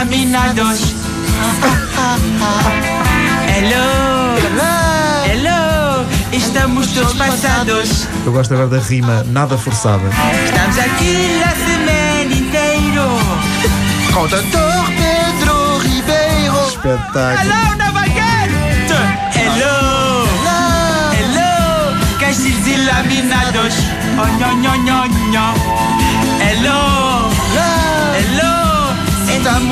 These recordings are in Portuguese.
caminados. Hello! Hello! Estamos todos passados. Eu gosto agora da rima, nada forçada. Estamos aqui a semana inteira. Condutor Pedro Ribeiro. Espetáculo. Hello, Nova Hello! Hello! Hello! Caixilzinho laminados. Oh, nho, nho, nho, nho.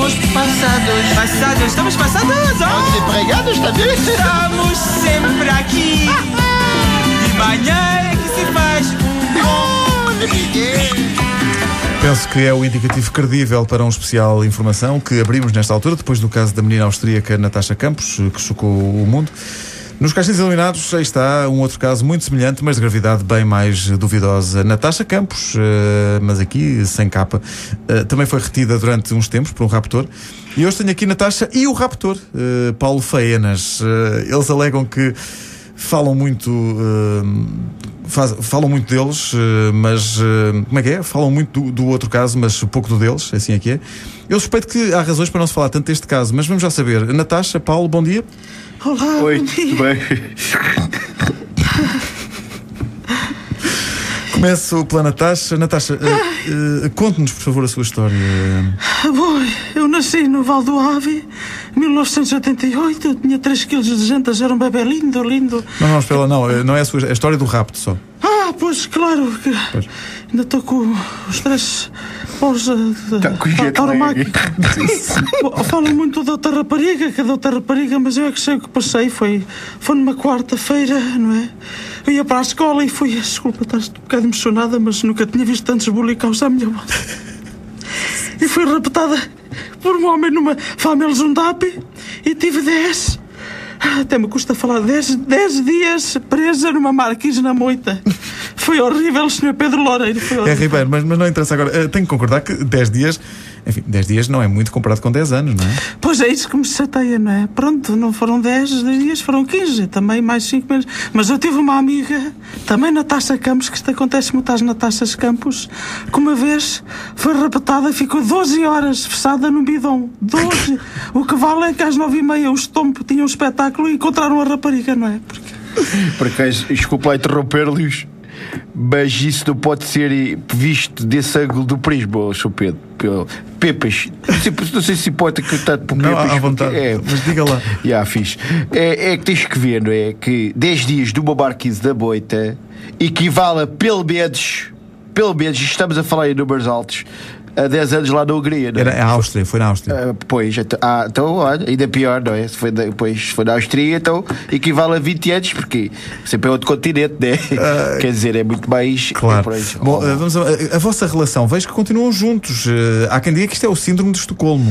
Estamos passados. Passados, estamos passados, oh! Desempregados, tá vendo? Estamos sempre aqui. De manhã é que se faz um bom. Penso que é o indicativo credível para um especial informação que abrimos nesta altura, depois do caso da menina austríaca Natasha Campos, que chocou o mundo. Nos caixinhos iluminados, aí está um outro caso muito semelhante, mas de gravidade bem mais duvidosa. Natasha Campos, eh, mas aqui sem capa, eh, também foi retida durante uns tempos por um raptor. E hoje tenho aqui Natasha e o raptor, eh, Paulo Faenas. Eles alegam que falam muito. faz- falam muito deles, mas como é que é? Falam muito do, do outro caso, mas pouco do deles, assim é que é. Eu suspeito que há razões para não se falar tanto deste caso, mas vamos já saber. Natasha, Paulo, bom dia. Olá, Oi, bom dia. tudo bem? Começo pela Natasha. Natasha, eh, eh, conte-nos, por favor, a sua história. Ah, Bom, eu nasci no Val do Ave em 1988, eu tinha 3 kg de jantas, era um bebê lindo, lindo. Não, não, espera não, eh, não é a sua é a história do rapto só. Pois claro, que Pois. ainda estou com os três paus de Tá lag. Bom, Falam muito da outra rapariga, que é da outra rapariga, mas eu é que sei o que passei. Foi, foi numa quarta-feira, não é? Eu ia para a escola e fui. Desculpa, estás um bocado emocionada, mas nunca tinha visto tantos bulicaus à minha volta. E fui raptada por um homem numa família Zundapi e tive 10. Até me custa falar 10, 10 dias presa numa marquise na moita. Foi horrível, Sr. Pedro Loureiro. Foi É horrível. Ribeiro, mas, mas não interessa agora. Eh, tenho que concordar que 10 dias, enfim, 10 dias não é muito comparado com 10 anos, não é? Pois é isso que me chateia, não é? Pronto, não foram 10 dias, foram 15, também mais 5 meses. Mas eu tive uma amiga, também Natasha Campos, que isto acontece muito às Natachas Campos, que uma vez foi raptada e ficou 12 horas fechada no bidão. 12! o que vale é que às 9 e meia o estompo tinha um espetáculo e encontraram a rapariga, não é? Porque Por acaso, desculpa interromper-lhes, mas isso não pode ser eh, visto desse ângulo do prisma, ó, Sr. Pedro. Pepas, não sei, se pode acreditar por Não, Pepas. à vontade. É, Mas diga lá. Já, fiz. É, é que tens que ver, não é? Que 10 dias de uma barquise da boita equivale a pelo menos, pelo menos, estamos a falar em números altos, a 10 anos lá na Hungria, não é? Era a Áustria, foi na Áustria. Ah, pois, então, ah, então, olha, ainda pior, não é? Se foi, da- pois, se foi na Áustria, então equivale a 20 anos, porque sempre é outro continente, né? Quer dizer, é muito mais. Claro. Bom, oh, eh, vamos a, a- vossa relação, vejo que continuam juntos. Há quem diga que isto é o síndrome de Estocolmo.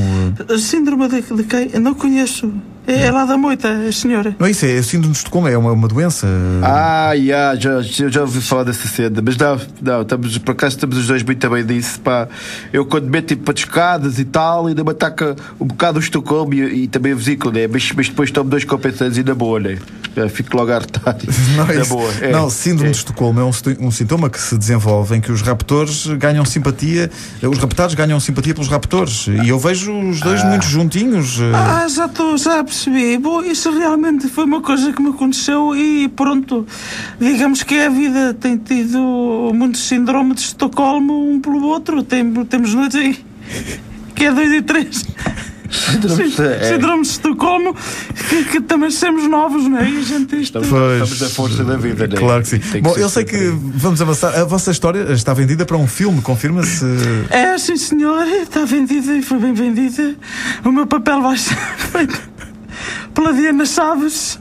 a síndrome de, de quem? Eu não conheço. É, é lá da moita, a senhora. Não é isso, é o síndrome de Estocolmo, é uma, uma doença. Ah, já, já, já, já ouvi falar dessa cena, mas não, não, estamos, por acaso estamos os dois muito bem disso, pá. Eu quando meto tipo para escadas e tal, ainda me ataca um bocado o Estocolmo e, e também a vesícula, né? Mas, mas depois tomo dois compensantes e na boa, né? Já fico logo arretado. Não, é isso. boa. é. não, síndrome É. de Estocolmo é um, um sintoma que se desenvolve em que os raptores ganham simpatia, os raptados ganham simpatia pelos raptores. E eu vejo os dois muito juntinhos. eh, Ah, já estou, já percebi. Bom, isso realmente foi uma coisa que me aconteceu e pronto. Digamos que a vida tem tido muito síndrome de Estocolmo um pelo outro. Tem, temos noites aí que é dois e três. Síndrome de- é. Síndrome de Estocolmo, que, que também somos novos, não é? E a gente isto. Estamos, Pois. estamos na força da vida, né? Claro que sim. Tem Bom, eu sei que sempre. vamos avançar. A vossa história está vendida para um filme, confirma-se. É, sim senhor, está vendida e foi bem vendida. O meu papel vai ser feito pela Diana Chaves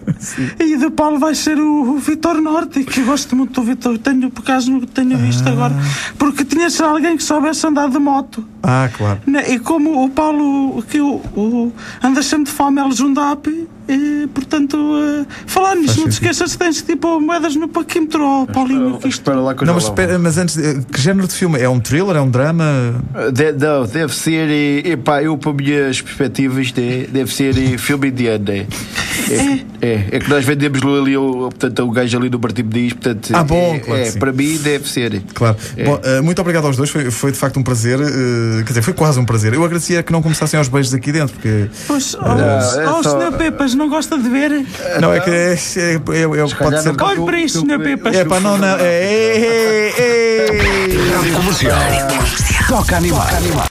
e o do Paulo vai ser o, o Vitor Norte, que eu gosto muito do Vitor. Tenho, por acaso, não tenho visto agora, porque tinha ser alguém que soubesse andar de moto. Ah, claro. E como o Paulo, que o, o anda sempre de fome, ele Jundap, e, portanto, eh, falar nisso, Faz não te esqueças que tens tipo moedas no paquímetro, oh, Paulinho, que isto Espera lá que eu Não, mas, espera, mas antes, eh, que género de filme? É um thriller? É um drama? De- não, deve ser, eh, epá, eu para minhas perspectivas, né, deve ser filme indiano, né? É, é que nós vendemos ali, o, portanto, o gajo ali do Partido diz, portanto. Ah, bom, é, claro é, para mim deve ser. Claro. É. Bom, eh, muito obrigado aos dois, foi, foi de facto um prazer. eh, quer dizer, foi quase um prazer. Eu agradecia que não começassem aos beijos aqui dentro, porque. Pois, oh, é oh, só- senhor Pepas, não gosta de ver? Não, é que é, é, é- é- pode ser. Olhe para isto, senhor Pepas. É pá, não, não. É, é, é, é. Comercial. Toca animar.